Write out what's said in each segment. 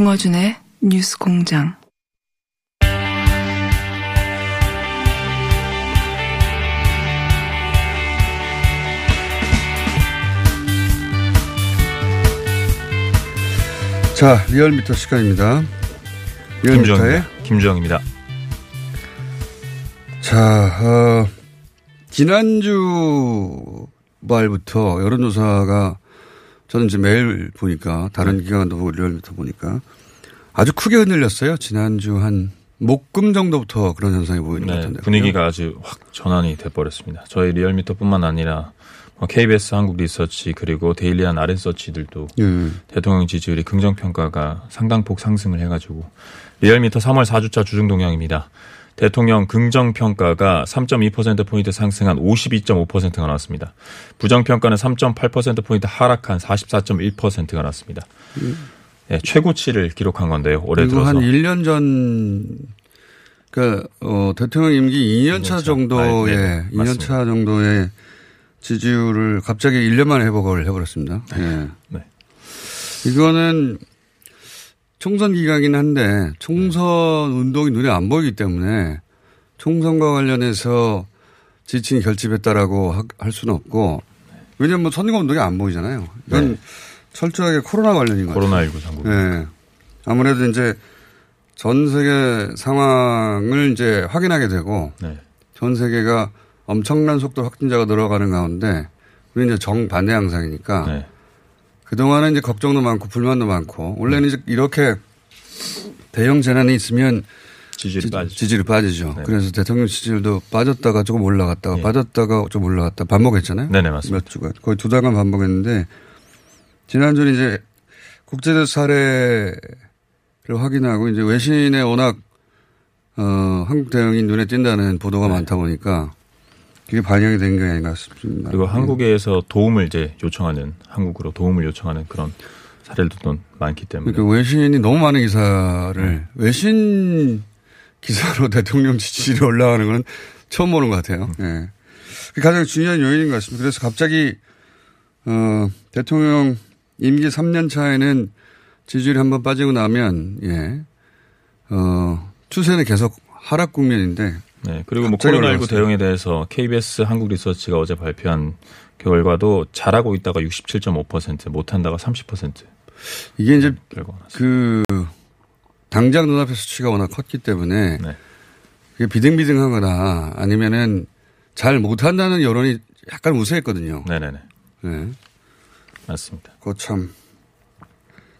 김어준의 뉴스 공장. 자, 리얼미터 시간입니다. 리얼미터의 김주영입니다. 자, 어, 지난주 말부터 여론조사가 저는 이제 매일 보니까 다른 네. 기관도 보고 리얼미터 보니까 아주 크게 흔들렸어요. 지난주 한 목금 정도부터 그런 현상이 보이는 네, 것 같은데 분위기가 아주 확 전환이 돼버렸습니다. 저희 리얼미터뿐만 아니라 KBS 뭐 한국 리서치 그리고 데일리안 알앤써치들도 예. 대통령 지지율이 긍정 평가가 상당폭 상승을 해가지고 리얼미터 3월 4주차 주중 동향입니다. 대통령 긍정 평가가 3.2% 포인트 상승한 52.5%가 나왔습니다. 부정 평가는 3.8% 포인트 하락한 44.1%가 나왔습니다. 음. 네, 최고치를 기록한 건데요. 올해 들어서 한 1년 전 그러니까 어, 대통령 임기 2년 차 정도의 아, 네, 2년 차 정도의 지지율을 갑자기 1년 만에 회복을 해버렸습니다. 네. 네. 이거는 총선 기간이긴 한데 총선 운동이 눈에 안 보이기 때문에 총선과 관련해서 지층이 결집했다라고 할 수는 없고 왜냐하면 뭐 선거 운동이 안 보이잖아요. 이건 네. 철저하게 코로나 관련인 거죠. 코로나19 상국. 네. 아무래도 이제 전 세계 상황을 이제 확인하게 되고 네. 전 세계가 엄청난 속도 확진자가 늘어가는 가운데 우리 이제 정반대 양상이니까 네. 그동안은 이제 걱정도 많고 불만도 많고 원래는 이제 이렇게 대형 재난이 있으면 지지율이 빠지죠. 지지율이 빠지죠. 네. 그래서 대통령 지지율도 빠졌다가 조금 올라갔다가 네. 빠졌다가 좀 올라갔다 반복했잖아요. 네네 맞습니다. 몇 주간 거의 두 달간 반복했는데 지난주에 이제 국제적 사례를 확인하고 이제 외신에 워낙 어, 한국 대응이 눈에 띈다는 보도가 네. 많다 보니까 그게 반영이 된 게 아닌가 싶습니다. 그리고 네. 한국에서 도움을 이제 요청하는 한국으로 도움을 요청하는 그런 사례들도 많기 때문에. 그러니까 외신이 너무 많은 기사를 네. 외신 기사로 대통령 지지율이 올라가는 건 처음 보는 것 같아요. 예. 네. 그게 가장 중요한 요인인 것 같습니다. 그래서 갑자기 어, 대통령 임기 3년 차에는 지지율이 한 번 빠지고 나면 예. 어, 추세는 계속 하락 국면인데 네. 그리고 뭐 코로나19 대응에 대해서 KBS 한국 리서치가 어제 발표한 결과도 잘하고 있다가 67.5% 못한다가 30%. 이게 이제 그 당장 눈앞에 수치가 워낙 컸기 때문에 네. 그게 비등비등하거나 아니면은 잘 못한다는 여론이 약간 우세했거든요. 네네네. 네. 맞습니다. 그거 참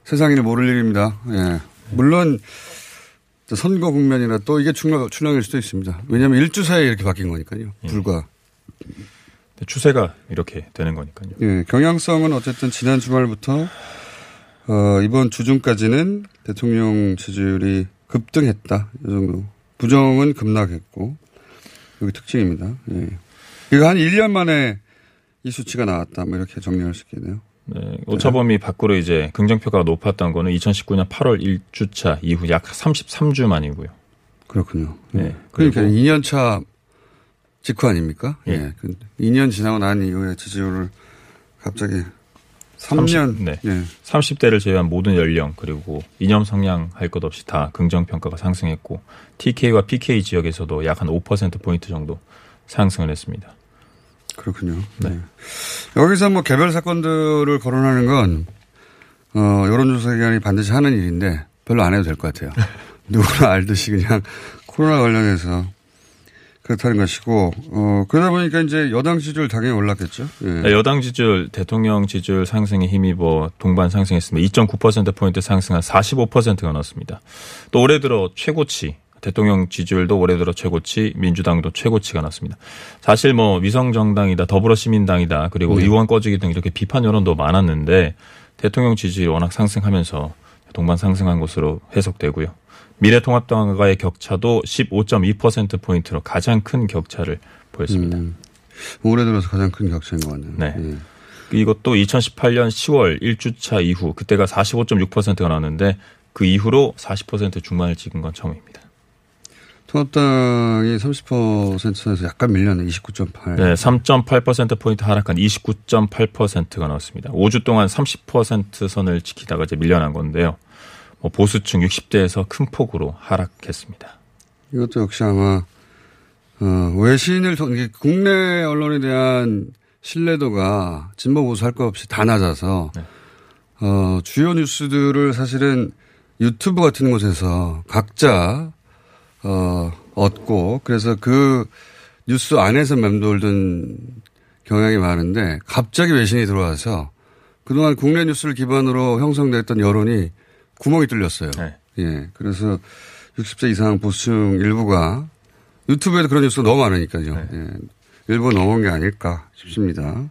세상에는 모를 일입니다. 예. 물론 선거 국면이라 또 이게 출렁, 출렁일 수도 있습니다. 왜냐하면 일주 사이에 이렇게 바뀐 거니까요. 예. 불과. 추세가 이렇게 되는 거니까요. 예. 경향성은 어쨌든 지난 주말부터 어, 이번 주중까지는 대통령 지지율이 급등했다. 이 정도. 부정은 급락했고. 여기 특징입니다. 예. 이거 한 1년 만에 이 수치가 나왔다. 뭐 이렇게 정리할 수 있겠네요. 네, 오차범위 밖으로 이제 긍정평가가 높았던 거는 2019년 8월 1주차 이후 약 33주 만이고요. 그렇군요. 네. 그러니까 2년 차 직후 아닙니까? 예. 네. 2년 지나고 난 이후에 지지율을 갑자기 3년. 30, 네. 예. 30대를 제외한 모든 연령 그리고 이념 성향 할 것 없이 다 긍정 평가가 상승했고 TK와 PK 지역에서도 약 한 5%포인트 정도 상승을 했습니다. 그렇군요. 네. 네. 여기서 뭐 개별 사건들을 거론하는 건, 어, 여론조사 기관이 반드시 하는 일인데 별로 안 해도 될 것 같아요. 누구나 알듯이 그냥 코로나 관련해서 그렇다는 것이고, 어, 그러다 보니까 이제 여당 지지율 당연히 올랐겠죠. 예. 네, 여당 지지율, 대통령 지지율 상승에 힘입어 동반 상승했습니다. 2.9%포인트 상승한 45%가 나왔습니다. 또 올해 들어 최고치 대통령 지지율도 올해 들어 최고치, 민주당도 최고치가 났습니다. 사실 뭐 위성 정당이다, 더불어 시민당이다, 그리고 네. 의원 꺼지기 등 이렇게 비판 여론도 많았는데 대통령 지지율이 워낙 상승하면서 동반 상승한 것으로 해석되고요. 미래통합당과의 격차도 15.2%포인트로 가장 큰 격차를 보였습니다. 음, 올해 들어서 가장 큰 격차인 것 같네요. 네. 네. 이것도 2018년 10월 1주차 이후 그때가 45.6%가 나왔는데 그 이후로 40% 중반을 찍은 건 처음입니다. 통합당이 30% 선에서 약간 밀렸네. 29.8. 네, 3.8%포인트 하락한 29.8%가 나왔습니다. 5주 동안 30% 선을 지키다가 이제 밀려난 건데요. 뭐 보수층 60대에서 큰 폭으로 하락했습니다. 이것도 역시 아마 어, 외신을 통해 국내 언론에 대한 신뢰도가 진보 보수 할 것 없이 다 낮아서 네. 어, 주요 뉴스들을 사실은 유튜브 같은 곳에서 각자 어, 얻고 그래서 그 뉴스 안에서 맴돌던 경향이 많은데 갑자기 외신이 들어와서 그동안 국내 뉴스를 기반으로 형성됐던 여론이 구멍이 뚫렸어요. 네. 예. 그래서 60세 이상 보수층 일부가 유튜브에도 그런 뉴스가 너무 많으니까요. 네. 예. 일부 넘어온 게 아닐까 싶습니다.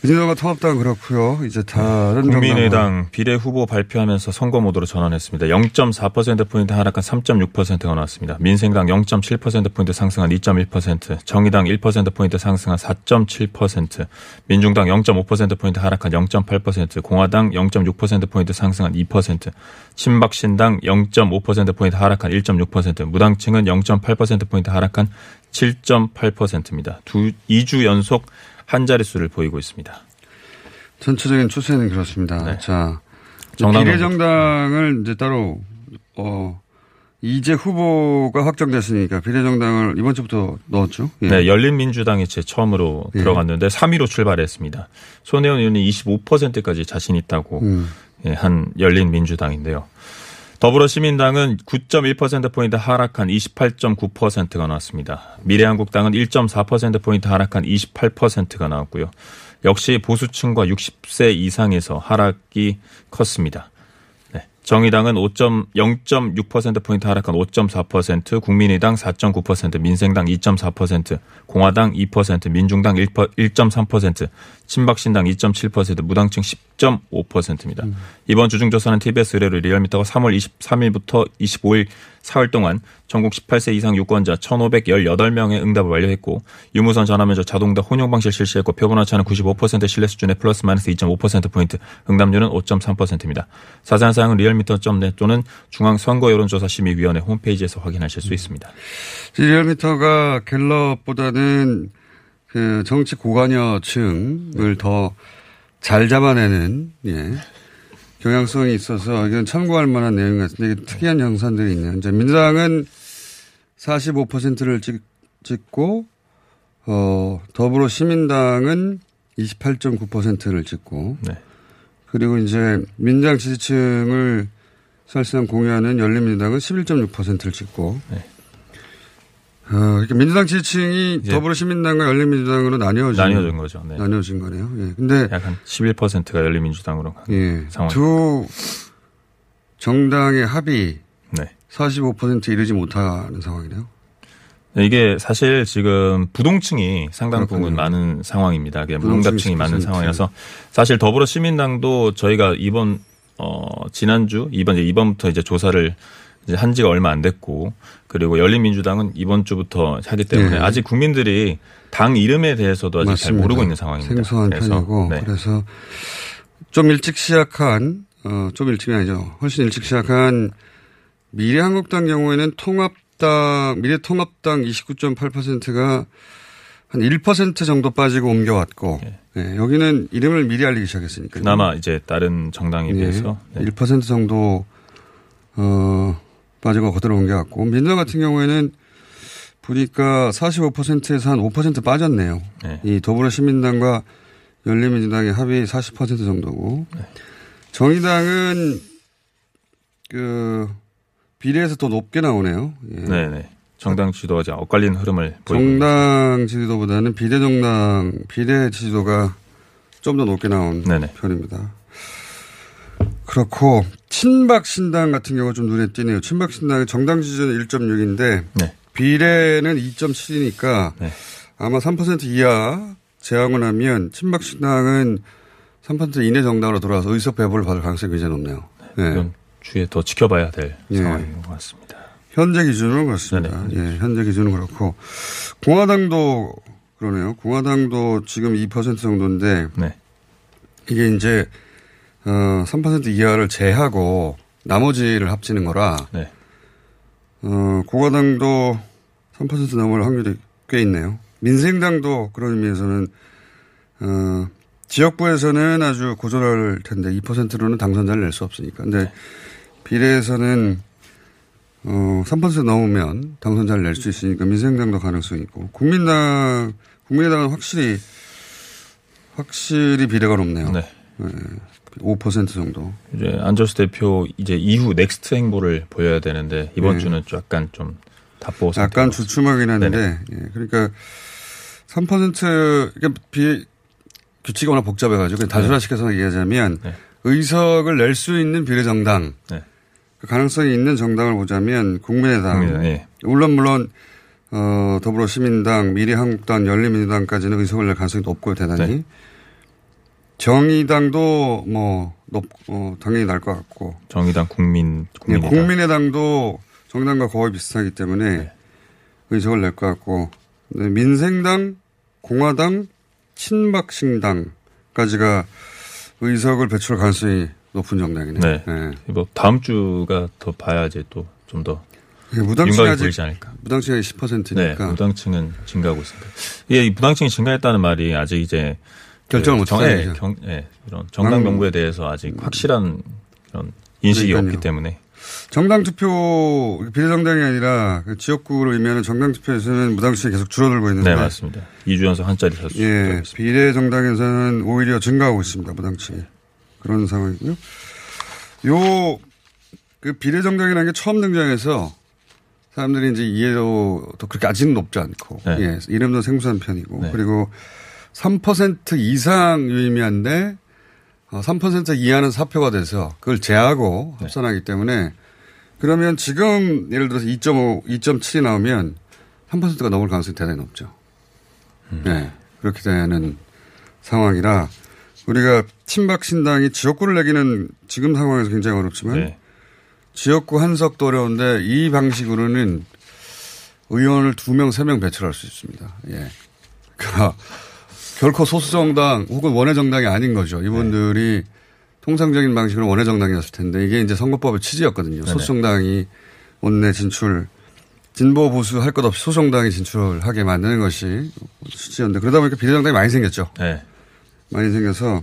민주당과 통합당 그렇고요. 이제 다른 국민의당 비례 후보 발표하면서 선거 모드로 전환했습니다. 0.4%포인트 하락한 3.6%가 나왔습니다. 민생당 0.7%포인트 상승한 2.1%, 정의당 1%포인트 상승한 4.7%, 민중당 0.5%포인트 하락한 0.8%, 공화당 0.6%포인트 상승한 2%, 친박신당 0.5%포인트 하락한 1.6%, 무당층은 0.8%포인트 하락한 7.8%입니다. 두, 2주 연속 한 자릿수를 보이고 있습니다. 전체적인 추세는 그렇습니다. 네. 자, 비례정당을 이제 따로 어 이제 후보가 확정됐으니까 비례정당을 이번 주부터 넣었죠. 예. 네, 열린민주당이 제 처음으로 예. 들어갔는데 3위로 출발했습니다. 손혜원 의원이 25%까지 자신 있다고 음. 예, 한 열린민주당인데요. 더불어시민당은 9.1%포인트 하락한 28.9%가 나왔습니다. 미래한국당은 1.4%포인트 하락한 28%가 나왔고요. 역시 보수층과 60세 이상에서 하락이 컸습니다. 정의당은 5.0.6%포인트 하락한 5.4%, 국민의당 4.9%, 민생당 2.4%, 공화당 2%, 민중당 1.3%, 친박신당 2.7%, 무당층 10.5%입니다. 음. 이번 주중조사는 TBS 의뢰로 리얼미터가 3월 23일부터 25일 사흘 동안 전국 18세 이상 유권자 1,518명의 응답을 완료했고 유무선 전화면접 자동답 혼용 방식 실시했고 표본 오차는 95% 신뢰 수준의 플러스 마이너스 2.5%포인트 응답률은 5.3%입니다. 자세한 사항은 리얼미터.net 또는 중앙 선거 여론조사 심의위원회 홈페이지에서 확인하실 수 있습니다. 리얼미터가 갤럽보다는 그 정치 고관여층을 더 잘 잡아내는 예. 경향성이 있어서 이건 참고할 만한 내용 같은데 특이한 형산들이 있네요. 이제 민주당은 45%를 찍, 찍고 어, 더불어 시민당은 28.9%를 찍고 네. 그리고 이제 민주당 지지층을 사실상 공유하는 열린민주당은 11.6%를 찍고 네. 어, 그러니까 민주당 지지층이 더불어시민당과 열린민주당으로 나뉘어진, 나뉘어진 거죠. 네. 나뉘어진 거네요. 예. 근데 약 한 11%가 열린민주당으로 예. 상황. 두 정당의 합이 네. 45% 이르지 못하는 상황이네요. 네, 이게 사실 지금 부동층이 상당 부분 많은 상황입니다. 무응답층이 많은 상황이라서 사실 더불어시민당도 저희가 이번 어 지난주 이번 이제 이번부터 이제 조사를 이제 한 지가 얼마 안 됐고 그리고 열린민주당은 이번 주부터 하기 때문에 네. 아직 국민들이 당 이름에 대해서도 아직 맞습니다. 잘 모르고 있는 상황입니다. 생소한 그래서, 편이고 네. 그래서 좀 일찍 시작한 어, 좀 일찍이 아니죠. 훨씬 일찍 시작한 미래한국당 경우에는 통합당 미래통합당 29.8%가 한 1% 정도 빠지고 옮겨왔고 네. 네, 여기는 이름을 미리 알리기 시작했으니까. 그나마 이제 다른 정당에 네. 비해서 네. 1% 정도 어 빠지고 그대로 옮겨갔고 민주당 같은 경우에는 보니까 45%에서 한 5% 빠졌네요. 네. 이 더불어시민당과 열린민주당의 합이 40% 정도고 네. 정의당은 그 비례에서 더 높게 나오네요. 예. 네네. 정당 지도가 이제 엇갈린 흐름을 정당 지지도보다는 비례 정당 비례 지지도가 좀 더 높게 나온 네네. 편입니다. 그렇고 친박 신당 같은 경우 좀 눈에 띄네요. 친박 신당의 정당 지지는 1.6인데 네. 비례는 2.7이니까 네. 아마 3% 이하 제한을 하면 친박 신당은 3% 이내 정당으로 돌아와서 의석 배분을 받을 가능성이 굉장히 높네요. 네. 이건 주에 더 지켜봐야 될 예. 상황인 것 같습니다. 현재 기준으로 그렇습니다. 네네. 예, 현재 기준은 그렇고 공화당도 그러네요. 공화당도 지금 2% 정도인데 네. 이게 이제 어, 3% 이하를 제하고 나머지를 합치는 거라 네. 어, 공화당도 3% 넘을 확률이 꽤 있네요. 민생당도 그런 의미에서는 어, 지역부에서는 아주 고전할 텐데 2%로는 당선자를 낼 수 없으니까. 근데 비례에서는 어, 3% 넘으면 당선자를 낼 수 있으니까 민생당도 가능성이 있고 국민당 국민의당은 확실히 확실히 비례가 높네요. 네. 네. 5% 정도. 이제 안철수 대표 이제 이후 next 행보를 보여야 되는데 이번 네. 주는 약간 좀 답보 약간 주춤하긴 한데 예. 그러니까 3% 그러니까 비 규칙이 워낙 복잡해가지고 단순화시켜서 얘기하자면 네. 의석을 낼 수 있는 비례정당 네. 그 가능성이 있는 정당을 보자면 국민의당, 국민의당 예. 물론 물론 어, 더불어시민당, 미래한국당, 열린민주당까지는 의석을 낼 가능성이 높고요 대단히 네. 정의당도 뭐 높, 어, 당연히 날 것 같고 정의당 국민 국민의당. 네, 국민의당도 정당과 거의 비슷하기 때문에 네. 의석을 낼 것 같고 네, 민생당, 공화당, 친박신당까지가 의석을 배출할 가능성이 높은 정당이네요. 네. 네. 뭐 다음 주가 더 봐야지 또 좀더 예, 무당층이 아직 않을까. 무당층이 10%니까. 네, 무당층은 증가하고 있습니다. 예, 이 무당층이 증가했다는 말이 아직 이제 결정을 그못 예, 경, 예, 이런 정당 명부에 대해서 아직 확실한 이런 인식이 그러니까요. 없기 때문에 정당 투표 비례정당이 아니라 그 지역구를 의미하는 정당 투표에서는 무당층이 계속 줄어들고 있는데. 네, 맞습니다. 2주 연속 한 자리 섰습니다. 예, 비례정당에서는 오히려 증가하고 있습니다. 무당층이. 그런 상황이고요. 요, 그 비례정당이라는 게 처음 등장해서 사람들이 이제 이해도도 그렇게 아직은 높지 않고. 네. 예, 이름도 생소한 편이고. 네. 그리고 3% 이상 유의미한데 3% 어, 이하는 사표가 돼서 그걸 제하고 네. 합산하기 때문에 그러면 지금 예를 들어서 2.5, 2.7이 나오면 3%가 넘을 가능성이 대단히 높죠. 음. 네. 그렇게 되는 상황이라 우리가 친박 신당이 지역구를 내기는 지금 상황에서 굉장히 어렵지만 네. 지역구 한석도 어려운데 이 방식으로는 의원을 두 명, 세 명 배출할 수 있습니다. 예. 그러니까 결코 소수정당 혹은 원외정당이 아닌 거죠. 이분들이 네. 통상적인 방식으로 원외정당이었을 텐데 이게 이제 선거법의 취지였거든요. 네네. 소수정당이 원내 진출, 진보 보수 할 것 없이 소수정당이 진출하게 만드는 것이 취지였는데 그러다 보니까 비례정당이 많이 생겼죠. 네. 많이 생겨서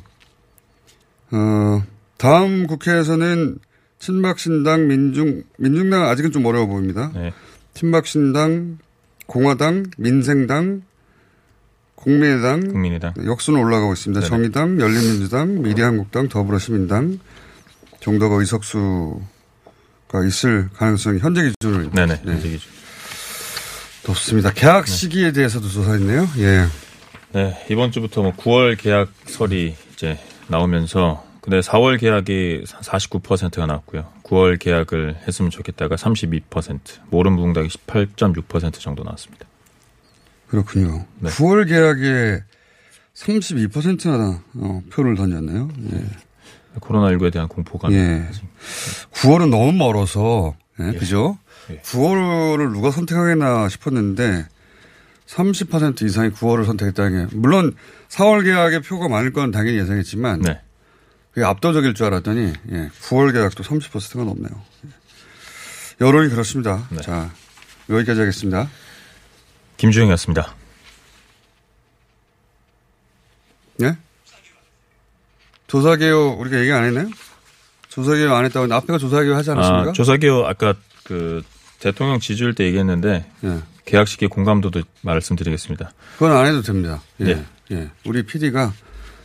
어 다음 국회에서는 친박신당, 민중 민중당 아직은 좀 어려워 보입니다. 네. 친박신당, 공화당, 민생당, 국민의당, 국민의당. 역수는 올라가고 있습니다. 네네. 정의당, 열린민주당, 미래한국당, 더불어시민당 정도가 의석수가 있을 가능성이 현재 기준을 네네 네. 현재 기준 높습니다. 계약 네. 시기에 대해서도 조사했네요. 예. 네 이번 주부터 뭐 9월 계약설이 이제 나오면서 근데 4월 계약이 49%가 나왔고요. 9월 계약을 했으면 좋겠다가 32%, 모름 부응당이 18.6% 정도 나왔습니다. 그렇군요. 네. 9월 계약에 32%나 어, 표를 던졌네요. 예. 코로나19에 대한 공포감. 예. 9월은 너무 멀어서, 예, 예. 그죠? 예. 9월을 누가 선택하겠나 싶었는데 30% 이상이 9월을 선택했다는 게, 물론 4월 계약에 표가 많을 건 당연히 예상했지만, 네. 그게 압도적일 줄 알았더니, 예, 9월 계약도 30%가 넘네요. 예. 여론이 그렇습니다. 네. 자, 여기까지 하겠습니다. 김주영이었습니다. 네? 조사개요 우리가 얘기 안 했나요? 조사개요 안 했다고 했는데 앞에가 조사개요 하지 않았습니까? 아, 조사개요 아까 그 대통령 지지율 때 얘기했는데 네. 계약 시기 공감도도 말씀드리겠습니다. 그건 안 해도 됩니다. 예. 네. 예. 우리 PD가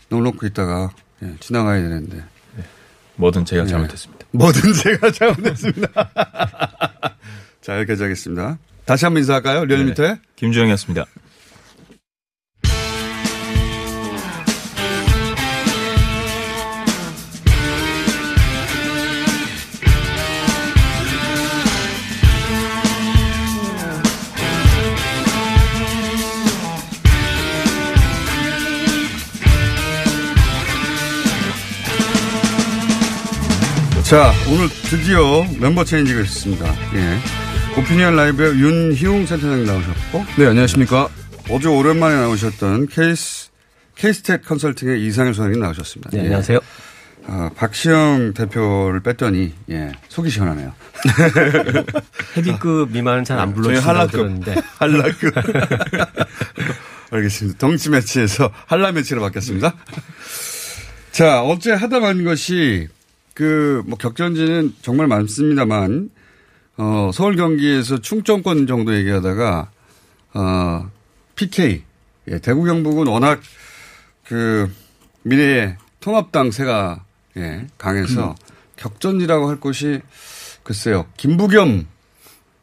넉넉히 있다가 예. 지나가야 되는데. 네. 뭐든 제가 예. 잘못했습니다. 뭐든 제가 잘못했습니다. 자, 여기까지 하겠습니다. 다시 한번 인사할까요? 리얼미터의 김주영이었습니다. 자, 오늘 드디어 멤버 체인지가 있었습니다. 예. 오피니언 라이브의 윤희웅 센터장 나오셨고. 네, 안녕하십니까. 어제 오랜만에 나오셨던 케이스, 케이스탯 컨설팅의 이상일 소장님 나오셨습니다. 네, 예. 안녕하세요. 아, 박시영 대표를 뺐더니, 예, 속이 시원하네요. 헤비급 미만은 잘 안 불러주신다고 들었는데. 한라급. 알겠습니다. 덩치 매치에서 한라 매치로 바뀌었습니다. 자, 어제 하다 만 것이 그, 뭐, 격전지는 정말 많습니다만, 어, 서울 경기에서 충청권 정도 얘기하다가, 어, PK. 예, 대구 경북은 워낙 그, 미래의 통합당 세가, 예, 강해서 음. 격전지라고 할 곳이 글쎄요, 김부겸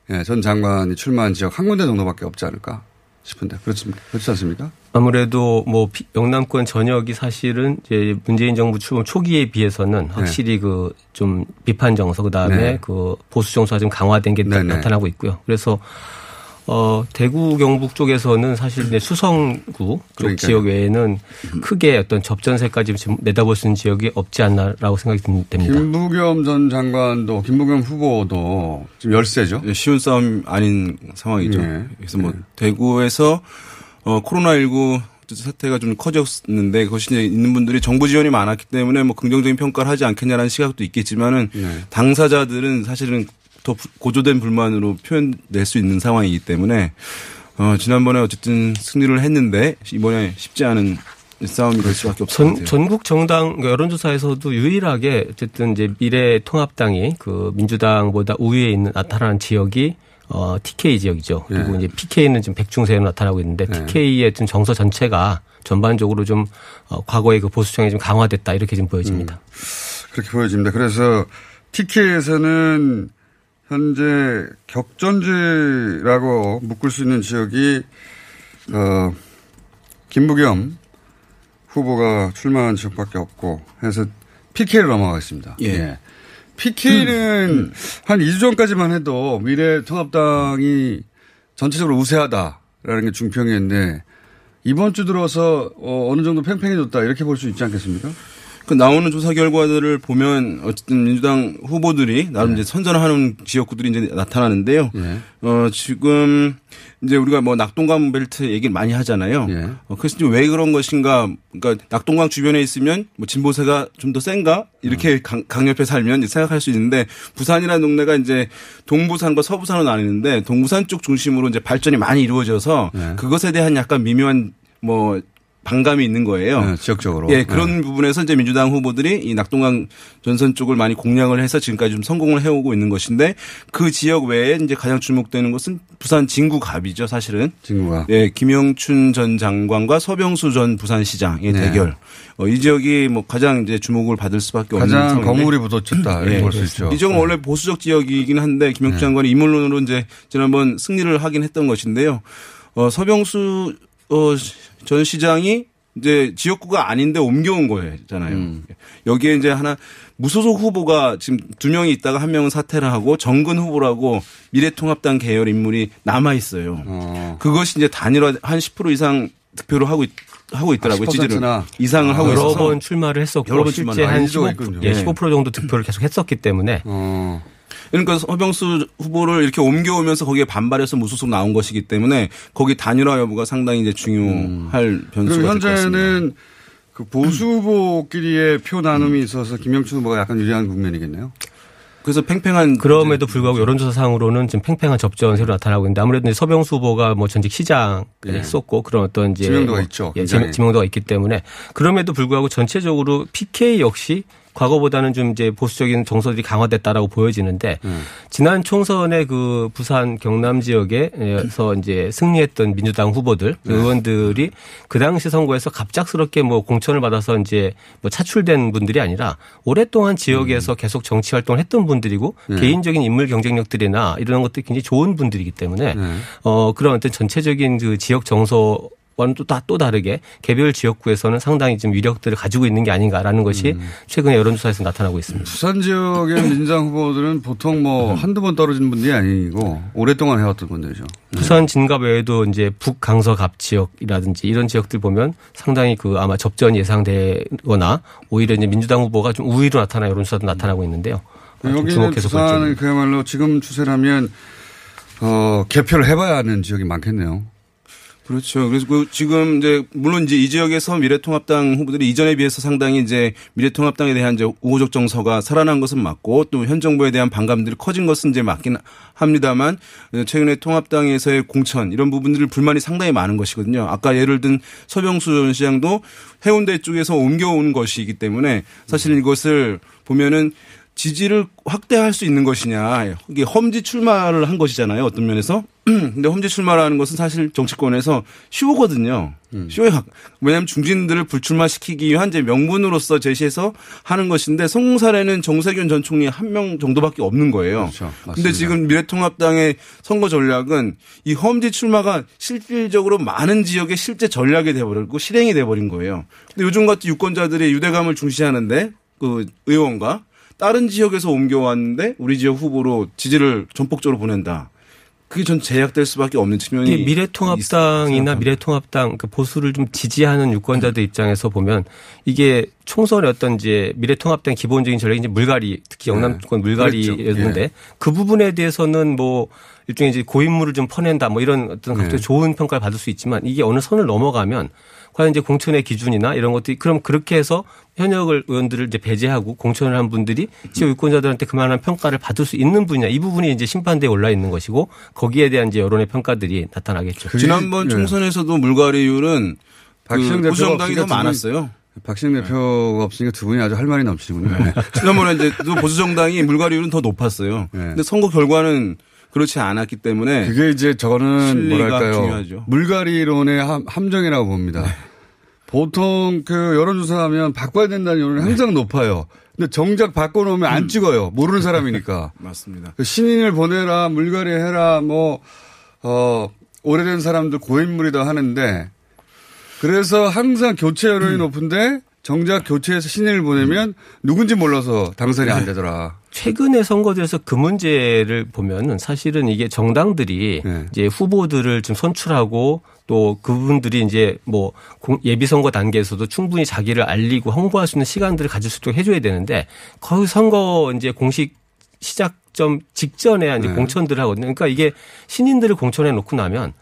예, 전 장관이 출마한 지역 한 군데 정도밖에 없지 않을까 싶은데 그렇습니까? 그렇지 않습니까? 아무래도 뭐 영남권 전역이 사실은 이제 문재인 정부 출범 초기에 비해서는 네. 확실히 네. 그 그좀 비판 정서 그다음에 네. 그 보수 정서가 좀 강화된 게 네, 네. 나타나고 있고요. 그래서 어, 대구 경북 쪽에서는 사실 이제 수성구 쪽. 지역 외에는 크게 어떤 접전세까지 지금 내다볼 수 있는 지역이 없지 않나라고 생각이 됩니다. 김부겸 전 장관도 김부겸 후보도 지금 열세죠. 네, 쉬운 싸움 아닌 상황이죠. 네. 그래서 뭐 네. 대구에서 어, 코로나19 사태가 좀 커졌는데 그것이 이제 있는 분들이 정부 지원이 많았기 때문에 뭐 긍정적인 평가를 하지 않겠냐라는 시각도 있겠지만은 네. 당사자들은 사실은 더 고조된 불만으로 표현될 수 있는 상황이기 때문에 어, 지난번에 어쨌든 승리를 했는데 이번에 쉽지 않은 싸움이 될 수밖에 없습니다. 전국 정당 그러니까 여론조사에서도 유일하게 어쨌든 이제 미래통합당이 그 민주당보다 우위에 있는 나타나는 지역이 어, TK 지역이죠. 그리고 네. 이제 PK는 지금 백중세로 나타나고 있는데 네. TK의 좀 정서 전체가 전반적으로 좀 어, 과거의 그 보수층이 좀 강화됐다 이렇게 좀 보여집니다. 음, 그렇게 보여집니다. 그래서 TK에서는 현재 격전지라고 묶을 수 있는 지역이 어, 김부겸 후보가 출마한 지역밖에 없고 해서 PK로 넘어가겠습니다. 예. 예. PK는 음. 한 2주 전까지만 해도 미래통합당이 전체적으로 우세하다라는 게 중평이었는데 이번 주 들어서 어, 어느 정도 팽팽해졌다 이렇게 볼 수 있지 않겠습니까? 그 나오는 조사 결과들을 보면 어쨌든 민주당 후보들이 나름 네. 이제 선전하는 지역구들이 이제 나타나는데요. 네. 어, 지금 이제 우리가 뭐 낙동강 벨트 얘기를 많이 하잖아요. 네. 어, 그래서 왜 그런 것인가. 그러니까 낙동강 주변에 있으면 뭐 진보세가 좀 더 센가? 이렇게 음. 강, 강옆에 살면 생각할 수 있는데 부산이라는 동네가 이제 동부산과 서부산으로 나뉘는데 동부산 쪽 중심으로 이제 발전이 많이 이루어져서 네. 그것에 대한 약간 미묘한 뭐 반감이 있는 거예요. 네, 지역적으로. 예, 그런 네. 부분에서 이제 민주당 후보들이 이 낙동강 전선 쪽을 많이 공략을 해서 지금까지 좀 성공을 해오고 있는 것인데 그 지역 외에 이제 가장 주목되는 것은 부산 진구갑이죠, 사실은. 진구갑. 예, 김영춘 전 장관과 서병수 전 부산시장의 네. 대결. 어, 이 지역이 뭐 가장 이제 주목을 받을 수밖에 없는 가장 거물이 붙었다 이렇게 예, 볼수 있죠. 이 지역은 원래 보수적 지역이긴 한데 김영춘 네. 장관이 인물론으로 이제 지난번 승리를 하긴 했던 것인데요. 어, 서병수 어, 전 시장이 이제 지역구가 아닌데 옮겨온 거잖아요. 음. 여기에 이제 하나 무소속 후보가 지금 두 명이 있다가 한 명은 사퇴를 하고 정근 후보라고 미래통합당 계열 인물이 남아 있어요. 어. 그것이 이제 단일화 한 10% 이상 득표를 하고 있, 하고 있더라고요. 아, 지지를 이상을 아, 하고 여러 있어서 여러 번 출마를 했었고 여러 번 실제 한 15%, 예, 15% 정도 득표를 계속 했었기 때문에 어. 그러니까 허병수 후보를 이렇게 옮겨오면서 거기에 반발해서 무소속 나온 것이기 때문에 거기 단일화 여부가 상당히 이제 중요할 음. 변수가 현재는 그 보수 후보끼리의 표 나눔이 있어서 김영춘 후보가 약간 유리한 국면이겠네요. 그래서 팽팽한 그럼에도 불구하고 여론조사상으로는 지금 팽팽한 접전 새로 나타나고 있는데 아무래도 서병수 후보가 뭐 전직 시장 네. 했었고 그런 어떤 이제 지명도가 뭐 있죠. 예, 지명도가 있기 때문에 그럼에도 불구하고 전체적으로 PK 역시 과거보다는 좀 이제 보수적인 정서들이 강화됐다라고 보여지는데 음. 지난 총선에 그 부산 경남 지역에서 이제 승리했던 민주당 후보들 네. 의원들이 그 당시 선거에서 갑작스럽게 뭐 공천을 받아서 이제 뭐 차출된 분들이 아니라 오랫동안 지역에서 음. 계속 정치 활동을 했던 분들이고 네. 개인적인 인물 경쟁력들이나 이런 것들이 굉장히 좋은 분들이기 때문에 네. 어 그런 어떤 전체적인 그 지역 정서 와는 또, 또 다르게 개별 지역구에서는 상당히 좀 위력들을 가지고 있는 게 아닌가라는 것이 음. 최근에 여론조사에서 나타나고 있습니다. 부산 지역의 민주당 후보들은 보통 뭐 음. 한두 번 떨어진 분들이 아니고 오랫동안 해왔던 분들이죠. 네. 부산 진갑 외에도 이제 북강서갑 지역이라든지 이런 지역들 보면 상당히 그 아마 접전 예상되거나 오히려 이제 민주당 후보가 좀 우위로 나타나 여론조사도 나타나고 있는데요. 여기는 부산은 그야말로 지금 추세라면 어, 개표를 해봐야 하는 지역이 많겠네요. 그렇죠. 그래서 그 지금 이제 물론 이제 이 지역에서 미래통합당 후보들이 이전에 비해서 상당히 이제 미래통합당에 대한 이제 우호적 정서가 살아난 것은 맞고 또 현 정부에 대한 반감들이 커진 것은 이제 맞긴 합니다만 최근에 통합당에서의 공천 이런 부분들을 불만이 상당히 많은 것이거든요. 아까 예를 든 서병수 전 시장도 해운대 쪽에서 옮겨온 것이기 때문에 사실 이것을 보면은 지지를 확대할 수 있는 것이냐. 이게 험지 출마를 한 것이잖아요. 어떤 면에서. 근데 험지 출마라는 것은 사실 정치권에서 쇼거든요. 음. 쇼에 왜냐하면 중진들을 불출마시키기 위한 이제 명분으로서 제시해서 하는 것인데 성공 사례는 정세균 전 총리 한 명 정도밖에 없는 거예요. 그렇죠. 근데 지금 미래통합당의 선거 전략은 이 험지 출마가 실질적으로 많은 지역에 실제 전략이 돼버리고 실행이 돼버린 거예요. 근데 요즘 같은 유권자들이 유대감을 중시하는데 그 의원과 다른 지역에서 옮겨왔는데 우리 지역 후보로 지지를 전폭적으로 보낸다. 그게 전 제약될 수밖에 없는 측면이 미래통합당이나 미래통합당 그 보수를 좀 지지하는 유권자들 입장에서 보면 이게 총선의 어떤 이제 미래통합당 기본적인 전략이 이제 물갈이 특히 영남권 네. 물갈이였는데 네. 그 부분에 대해서는 뭐 일종의 이제 고인물을 좀 퍼낸다 뭐 이런 어떤 갑자기 네. 좋은 평가를 받을 수 있지만 이게 어느 선을 넘어가면 과연 이제 공천의 기준이나 이런 것들이 그럼 그렇게 해서 현역을 의원들을 이제 배제하고 공천을 한 분들이 지역 유권자들한테 그만한 평가를 받을 수 있는 분이냐 이 부분이 이제 심판대에 올라 있는 것이고 거기에 대한 이제 여론의 평가들이 나타나겠죠. 지난번 네. 총선에서도 물갈이율은 박시영 그 보수정당이 더 많았어요. 박시영 대표가 없으니까 두 분이 아주 할 말이 넘치군요. 네. 지난번에 이제 보수정당이 물갈이율은 더 높았어요. 네. 근데 선거 결과는 그렇지 않았기 때문에 그게 이제 저거는 뭐랄까요 중요하죠. 물갈이론의 함정이라고 봅니다. 네. 보통 그 여론조사하면 바꿔야 된다는 여론이 항상 높아요. 근데 정작 바꿔놓으면 안 음. 찍어요. 모르는 사람이니까. 맞습니다. 그 신인을 보내라, 물갈이 해라, 뭐, 어, 오래된 사람들 고인물이다 하는데 그래서 항상 교체 여론이 음. 높은데 정작 교체해서 신인을 보내면 누군지 몰라서 당선이 안 네. 되더라. 최근의 선거들에서 그 문제를 보면은 사실은 이게 정당들이 네. 이제 후보들을 좀 선출하고 또 그분들이 이제 뭐 예비 선거 단계에서도 충분히 자기를 알리고 홍보할 수 있는 시간들을 가질 수 있도록 해줘야 되는데 거의 선거 이제 공식 시작점 직전에 이제 네. 공천들을 하거든요. 그러니까 이게 신인들을 공천해 놓고 나면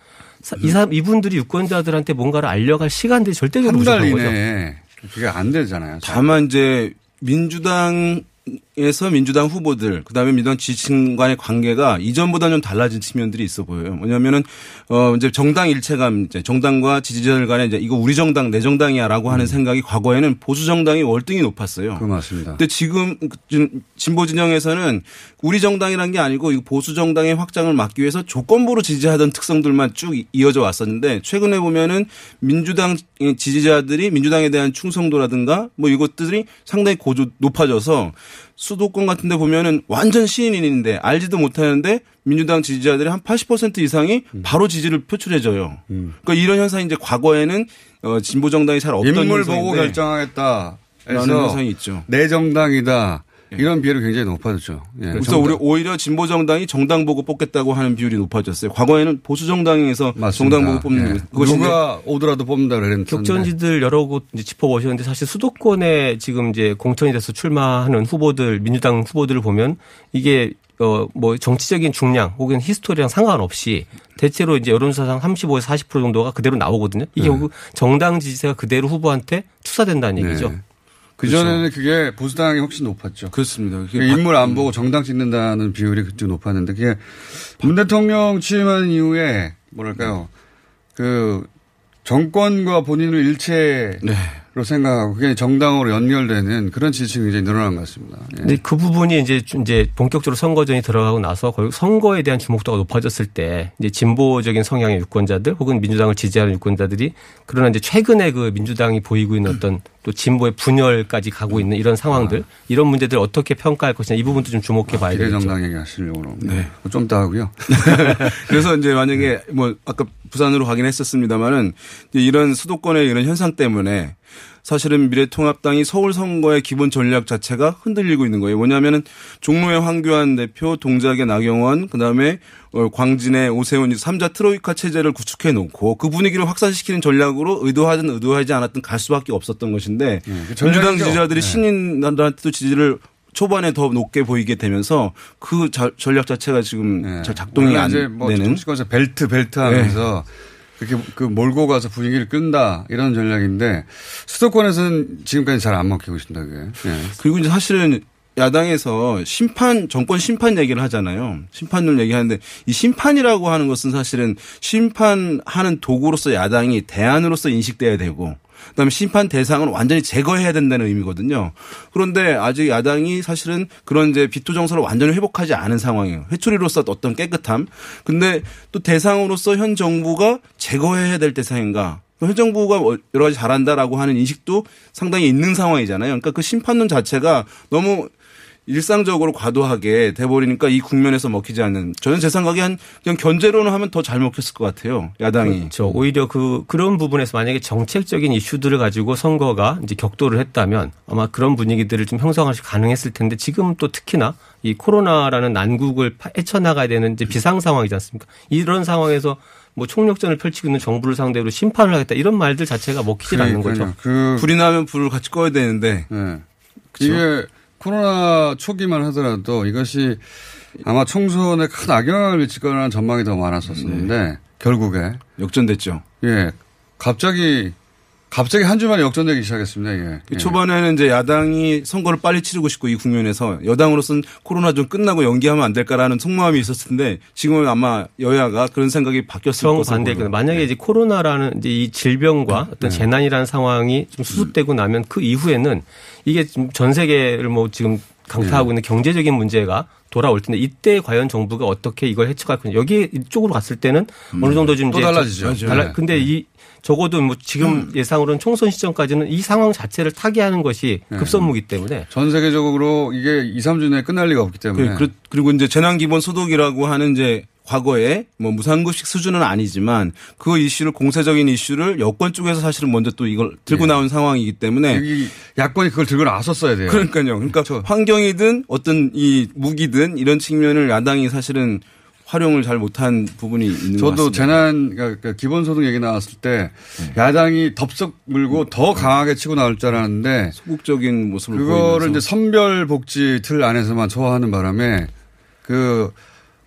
이 사람 이분들이 유권자들한테 뭔가를 알려갈 시간들이 절대적으로 부족한 거죠. 그게 안 되잖아요. 다만 이제 민주당 에서 민주당 후보들 그다음에 민주당 지지층 간의 관계가 이전보다 좀 달라진 측면들이 있어 보여요. 뭐냐면은 어 이제 정당 일체감 이제 정당과 지지자들 간에 이제 이거 우리 정당 내 정당이야라고 하는 음. 생각이 과거에는 보수 정당이 월등히 높았어요. 그 맞습니다. 근데 지금 진보 진영에서는 우리 정당이란 게 아니고 보수 정당의 확장을 막기 위해서 조건부로 지지하던 특성들만 쭉 이어져 왔었는데 최근에 보면은 민주당 지지자들이 민주당에 대한 충성도라든가 뭐 이것들이 상당히 고조 높아져서 수도권 같은 데 보면은 완전 시인인인데 알지도 못하는데 민주당 지지자들이 한 80% 이상이 음. 바로 지지를 표출해줘요. 음. 그러니까 이런 현상이 이제 과거에는 어, 진보 정당이 잘 없던 인물 보고 결정하겠다. 라는 현상이 있죠. 내 정당이다. 예. 이런 비율이 굉장히 높아졌죠. 예. 그래서 정당. 오히려 진보 정당이 정당 보고 뽑겠다고 하는 비율이 높아졌어요. 과거에는 보수 정당에서 정당 보고 뽑는 예. 그것이 누가 오더라도 뽑는다 그랬는데 격전지들 여러 곳 짚어 보셨는데 사실 수도권에 지금 이제 공천이 돼서 출마하는 후보들 민주당 후보들을 보면 이게 어, 뭐 정치적인 중량 혹은 히스토리랑 상관없이 대체로 이제 여론조사상 35에서 40% 정도가 그대로 나오거든요. 이게 네. 정당 지지세가 그대로 후보한테 투사된다는 얘기죠. 네. 그전에는 그렇죠. 그게 보수당이 훨씬 높았죠. 그렇습니다. 인물 안 보고 정당 찍는다는 비율이 그때 높았는데 그게 문 대통령 취임한 이후에 뭐랄까요. 그 정권과 본인을 일체 로 네. 생각하고 그게 정당으로 연결되는 그런 지지층이 굉장히 늘어난 것 같습니다. 예. 근데 그 부분이 이제 이제 본격적으로 선거전이 들어가고 나서 선거에 대한 주목도가 높아졌을 때 이제 진보적인 성향의 유권자들 혹은 민주당을 지지하는 유권자들이 그러나 이제 최근에 그 민주당이 보이고 있는 어떤 또 진보의 분열까지 가고 있는 이런 상황들 아. 이런 문제들 어떻게 평가할 것이냐 이 부분도 좀 주목해 봐야 아, 되겠죠. 정당 얘기하시려고 네. 좀 더 하고요. 그래서 이제 만약에 뭐 아까 부산으로 가긴 했었습니다마는 이런 수도권의 이런 현상 때문에 사실은 미래통합당이 서울 선거의 기본 전략 자체가 흔들리고 있는 거예요. 뭐냐면은 종로의 황교안 대표, 동작의 나경원, 그다음에 어, 광진의 오세훈 삼자 트로이카 체제를 구축해 놓고 그 분위기를 확산시키는 전략으로 의도하든 의도하지 않았든 갈 수밖에 없었던 것인데 네, 그 민주당 지지자들이 네. 신인들한테도 지지를 초반에 더 높게 보이게 되면서 그 전략 자체가 지금 네. 작동이 안뭐 되는. 정치권에서 벨트 벨트 하면서 네. 그렇게 그 몰고 가서 분위기를 끈다 이런 전략인데 수도권에서는 지금까지 잘 안 먹히고 있습니다. 그게. 네. 그리고 이제 사실은 야당에서 심판 정권 심판 얘기를 하잖아요. 심판을 얘기하는데 이 심판이라고 하는 것은 사실은 심판하는 도구로서 야당이 대안으로서 인식돼야 되고 그다음에 심판 대상은 완전히 제거해야 된다는 의미거든요. 그런데 아직 야당이 사실은 그런 이제 비토 정서를 완전히 회복하지 않은 상황이에요. 회초리로서 어떤 깨끗함. 근데 또 대상으로서 현 정부가 제거해야 될 대상인가? 현 정부가 여러 가지 잘한다라고 하는 인식도 상당히 있는 상황이잖아요. 그러니까 그 심판론 자체가 너무 일상적으로 과도하게 돼버리니까 이 국면에서 먹히지 않는 저는 제 생각에 한 그냥 견제로는 하면 더 잘 먹혔을 것 같아요 야당이. 그렇죠. 오히려 그 그런 부분에서 만약에 정책적인 이슈들을 가지고 선거가 이제 격돌을 했다면 아마 그런 분위기들을 좀 형성하시 가능했을 텐데 지금 또 특히나 이 코로나라는 난국을 헤쳐나가야 되는 이제 비상 상황이지 않습니까? 이런 상황에서 뭐 총력전을 펼치고 있는 정부를 상대로 심판을 하겠다 이런 말들 자체가 먹히질 않는 거죠. 그 불이 나면 불을 같이 꺼야 되는데. 네. 이게 코로나 초기만 하더라도 이것이 아마 총선에 큰 악영향을 미칠 거라는 전망이 더 많았었는데 네. 결국에 역전됐죠. 예. 갑자기 갑자기 한 주만에 역전되기 시작했습니다. 이게. 예. 초반에는 이제 야당이 선거를 빨리 치르고 싶고 이 국면에서 여당으로서는 코로나 좀 끝나고 연기하면 안 될까라는 속마음이 있었을 텐데 지금은 아마 여야가 그런 생각이 바뀌었을 것으로 반대 만약에 네. 이제 코로나라는 이제 이 질병과 어떤 네. 재난이라는 상황이 좀 수습되고 나면 그 이후에는 이게 전 세계를 뭐 지금 강타하고 있는 경제적인 문제가 돌아올 텐데 이때 과연 정부가 어떻게 이걸 해쳐갈 거냐 여기 이쪽으로 갔을 때는 음. 어느 정도 좀또 달라지죠. 달라. 근데 이 적어도 뭐 지금 음. 예상으로는 총선 시점까지는 이 상황 자체를 타개하는 것이 네. 급선무기 때문에 전 세계적으로 이게 2, 3주 내에 끝날 리가 없기 때문에 그, 그리고 이제 재난 기본 소득이라고 하는 이제 과거에 뭐 무상급식 수준은 아니지만 그 이슈를 공세적인 이슈를 여권 쪽에서 사실은 먼저 또 이걸 들고 네. 나온 상황이기 때문에 야권이 그걸 들고 나섰어야 돼요. 그러니까요. 그러니까 저. 환경이든 어떤 이 무기든 이런 측면을 야당이 사실은 활용을 잘 못한 부분이 있는 것 같습니다. 저도 재난 그러니까 기본소득 얘기 나왔을 때 네. 야당이 덥석 물고 더 강하게 치고 나올 줄 알았는데 소극적인 모습을 그거를 보이면서. 이제 선별 복지 틀 안에서만 소화하는 바람에 그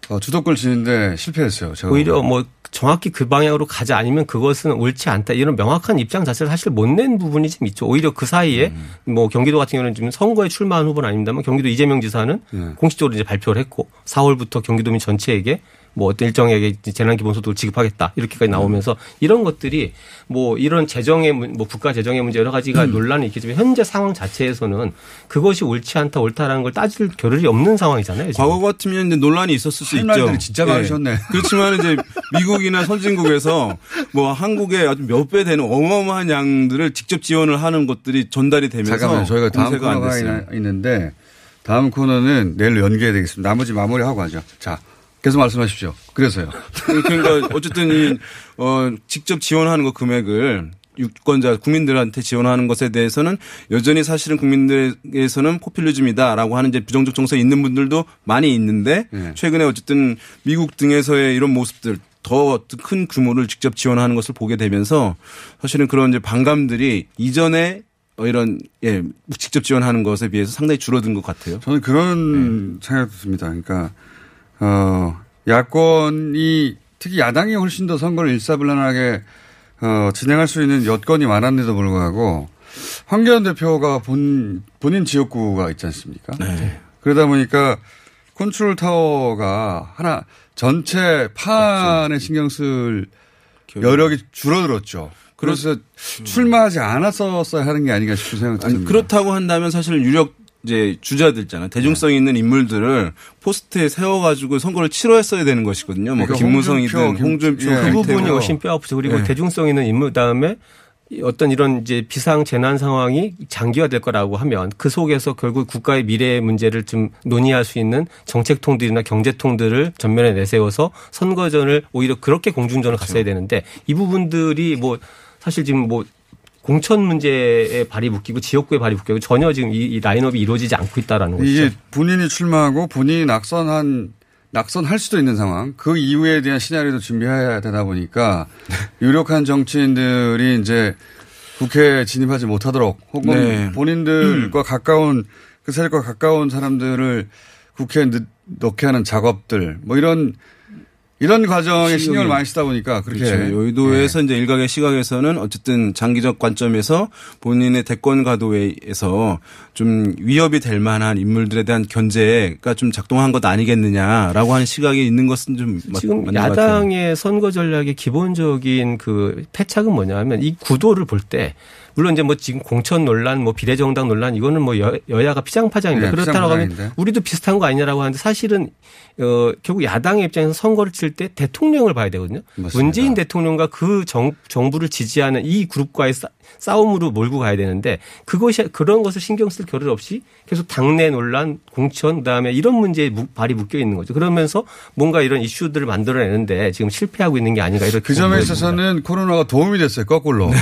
어, 주도권 지는데 실패했어요. 오히려 뭐 정확히 그 방향으로 가지 않으면 그것은 옳지 않다 이런 명확한 입장 자체를 사실 못 낸 부분이 좀 있죠. 오히려 그 사이에 음. 뭐 경기도 같은 경우는 지금 선거에 출마한 후보는 아닙니다만 경기도 이재명 지사는 네. 공식적으로 이제 발표를 했고 4월부터 경기도민 전체에게 뭐 어떤 일정에게 재난기본소득을 지급하겠다 이렇게까지 나오면서 이런 것들이 뭐 이런 재정의 뭐 국가 재정의 문제 여러 가지가 음. 논란이 있겠지만 현재 상황 자체에서는 그것이 옳지 않다 옳다라는 걸 따질 겨를이 없는 상황이잖아요. 지금. 과거 같으면 이제 논란이 있었을 수 있죠. 진짜 많으셨네. 네. 그렇지만 이제 미국이나 선진국에서 뭐 한국에 아주 몇 배 되는 어마어마한 양들을 직접 지원을 하는 것들이 전달이 되면서 잠깐만 저희가 다음 코너가 있는데 다음 코너는 내일 연기해야 되겠습니다. 나머지 마무리하고 하죠. 자. 계속 말씀하십시오. 그래서요. 그러니까 어쨌든 이, 어, 직접 지원하는 거 금액을 유권자 국민들한테 지원하는 것에 대해서는 여전히 사실은 국민들에게서는 포퓰리즘이다라고 하는 이제 부정적 정서에 있는 분들도 많이 있는데 네. 최근에 어쨌든 미국 등에서의 이런 모습들 더 큰 규모를 직접 지원하는 것을 보게 되면서 사실은 그런 이제 반감들이 이전에 어, 이런 예 직접 지원하는 것에 비해서 상당히 줄어든 것 같아요. 저는 그런 네. 생각이 듭니다. 그러니까 어, 야권이 특히 야당이 훨씬 더 선거를 일사불란하게 어, 진행할 수 있는 여건이 많았는데도 불구하고 황교안 대표가 본, 본인 지역구가 있지 않습니까? 네. 그러다 보니까 컨트롤 타워가 하나 전체 판에. 신경 쓸 여력이 줄어들었죠. 그래서 음. 출마하지 않았었어야 하는 게 아닌가 싶은 생각이 듭니다. 그렇다고 한다면 사실 유력 이제 주자들 있잖아요. 대중성 있는 인물들을 포스트에 세워가지고 선거를 치러했어야 되는 것이거든요. 뭐 그러니까 김무성이든 홍준표, 예. 그 부분이 훨씬 뼈아프죠. 그리고 예. 대중성 있는 인물 다음에 어떤 이런 이제 비상 재난 상황이 장기화될 거라고 하면 그 속에서 결국 국가의 미래의 문제를 좀 논의할 수 있는 정책통들이나 경제통들을 전면에 내세워서 선거전을 오히려 그렇게 공중전을 그렇죠. 갔어야 되는데 이 부분들이 뭐 사실 지금 뭐 공천 문제에 발이 묶이고 지역구에 발이 묶이고 전혀 지금 이, 이 라인업이 이루어지지 않고 있다라는 거죠. 본인이 출마하고 본인이 낙선한 낙선할 수도 있는 상황. 그 이후에 대한 시나리오도 준비해야 되다 보니까 유력한 정치인들이 이제 국회에 진입하지 못하도록 혹은 네. 본인들과 음. 가까운 그 세력과 가까운 사람들을 국회에 넣게 하는 작업들 뭐 이런 이런 과정에 신경을 많이 쓰다 보니까 그렇게 그렇죠. 여의도에서 예. 이제 일각의 시각에서는 어쨌든 장기적 관점에서 본인의 대권 가도에서 좀 위협이 될 만한 인물들에 대한 견제가 좀 작동한 것 아니겠느냐라고 하는 시각이 있는 것은 좀 지금 야당의 선거 전략의 기본적인 그 패착은 뭐냐면 이 구도를 볼 때 물론 이제 뭐 지금 공천 논란, 뭐 비례정당 논란 이거는 뭐 여, 야가 피장파장입니다. 네, 그렇다고 하면 우리도 비슷한 거 아니냐라고 하는데 사실은 어 결국 야당의 입장에서 선거를 칠 때 대통령을 봐야 되거든요. 맞습니다. 문재인 대통령과 그 정, 정부를 지지하는 이 그룹과의 싸, 싸움으로 몰고 가야 되는데 그것이 그런 것을 신경 쓸 겨를 없이 계속 당내 논란, 공천 그다음에 이런 문제에 발이 묶여 있는 거죠. 그러면서 뭔가 이런 이슈들을 만들어내는데 지금 실패하고 있는 게 아닌가 이렇게 그 점에 있어서는 코로나가 도움이 됐어요. 거꾸로. 네,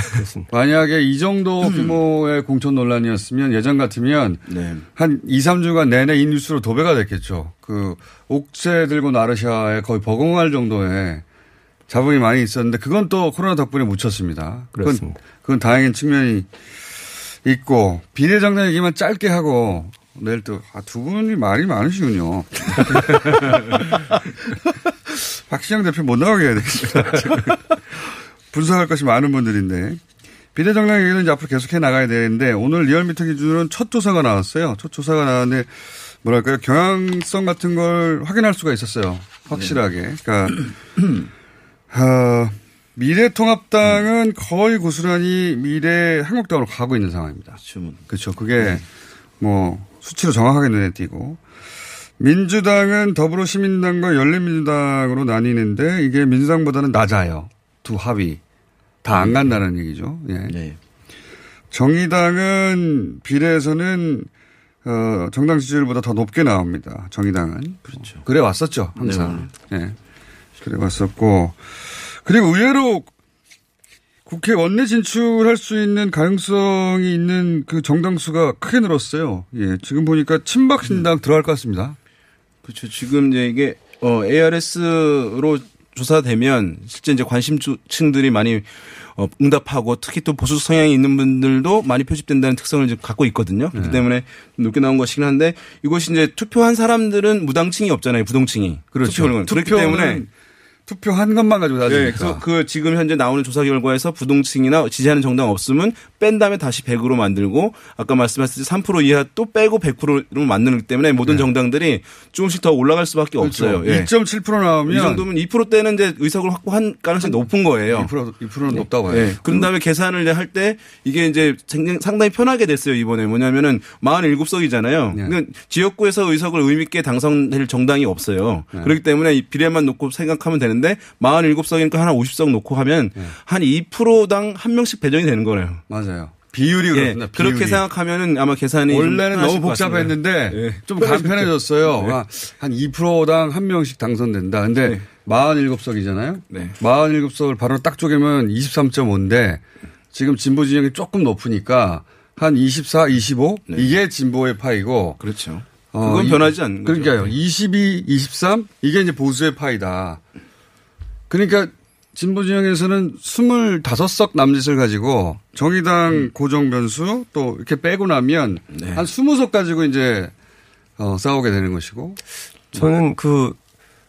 만약에 이 정도 규모의 공천 논란이었으면 예전 같으면 네. 한 2, 3주간 내내 이 뉴스로 도배가 됐겠죠. 그 옥새 들고 나르샤에 거의 버금할 정도의 자본이 많이 있었는데 그건 또 코로나 덕분에 묻혔습니다. 그렇습니다. 그건, 그건 다행인 측면이 있고 비례정당 얘기만 짧게 하고 내일 또, 아, 두 분이 말이 많으시군요. 박시영 대표 못 나가게 해야 되겠다. 분석할 것이 많은 분들인데. 비례정당 얘기는 이제 앞으로 계속해 나가야 되는데 오늘 리얼미터 기준으로는 첫 조사가 나왔어요. 첫 조사가 나왔는데 뭐랄까요. 경향성 같은 걸 확인할 수가 있었어요. 확실하게. 그러니까 어, 미래통합당은 거의 고스란히 미래 한국당으로 가고 있는 상황입니다. 그렇죠. 그게 네. 뭐 수치로 정확하게 눈에 띄고 민주당은 더불어시민당과 열린민주당으로 나뉘는데 이게 민주당보다는 낮아요. 두 합이 다 안 간다는 얘기죠. 예. 네. 정의당은 비례에서는 어, 정당 지지율보다 더 높게 나옵니다. 정의당은. 그렇죠. 그래 왔었죠. 항상. 네. 예. 그래 왔었고 그리고 의외로 국회 원내 진출할 수 있는 가능성이 있는 그 정당 수가 크게 늘었어요. 예. 지금 보니까 친박 신당 음. 들어갈 것 같습니다. 그렇죠. 지금 이제 이게 어 ARS로 조사되면 실제 이제 관심층들이 많이 어, 응답하고 특히 또 보수 성향이 있는 분들도 많이 표집된다는 특성을 갖고 있거든요. 그렇기 네. 때문에 높게 나온 것이긴 한데 이것이 이제 투표한 사람들은 무당층이 없잖아요. 부동층이. 그렇죠. 투표는. 그렇기 때문에 투표한 것만 가지고 따지니까. 네, 그래서 그 지금 현재 나오는 조사 결과에서 부동층이나 지지하는 정당 없으면 뺀 다음에 다시 100으로 만들고 아까 말씀하셨듯이 3% 이하 또 빼고 100%로 만드는 때문에 모든 네. 정당들이 조금씩 더 올라갈 수밖에 그렇죠. 없어요. 예. 2.7% 나오면 이 정도면 2%대는 이제 의석을 확보한 가능성이 높은 거예요. 2% 2%는 네. 높다고 해요. 네. 그런 다음에 계산을 할 때 이게 이제 상당히 편하게 됐어요 이번에 뭐냐면은 47석이잖아요. 네. 그러니까 지역구에서 의석을 의미 있게 당선될 정당이 없어요. 네. 그렇기 때문에 비례만 놓고 생각하면 되는. 되는데 47석이니까 하나 50석 놓고 하면 네. 한 2%당 한 명씩 배정이 되는 거예요. 맞아요. 비율이 예, 그렇습니다. 비율이. 그렇게 생각하면은 아마 계산이 원래는 너무 복잡했는데 네. 좀 간편해졌어요. 네. 한 2%당 한 명씩 당선된다. 근데 네. 47석이잖아요. 네. 47석을 바로 딱 쪼개면 23.5인데 지금 진보 진영이 조금 높으니까 한 24, 25 네. 이게 진보의 파이고 그렇죠. 어, 그건 어, 변하지 않는 거죠. 그러니까요. 22, 23 이게 이제 보수의 파이다. 그러니까 진보 진영에서는 25석 남짓을 가지고 정의당 음. 고정 변수 또 이렇게 빼고 나면 네. 한 20석 가지고 이제 어, 싸우게 되는 것이고. 저는 그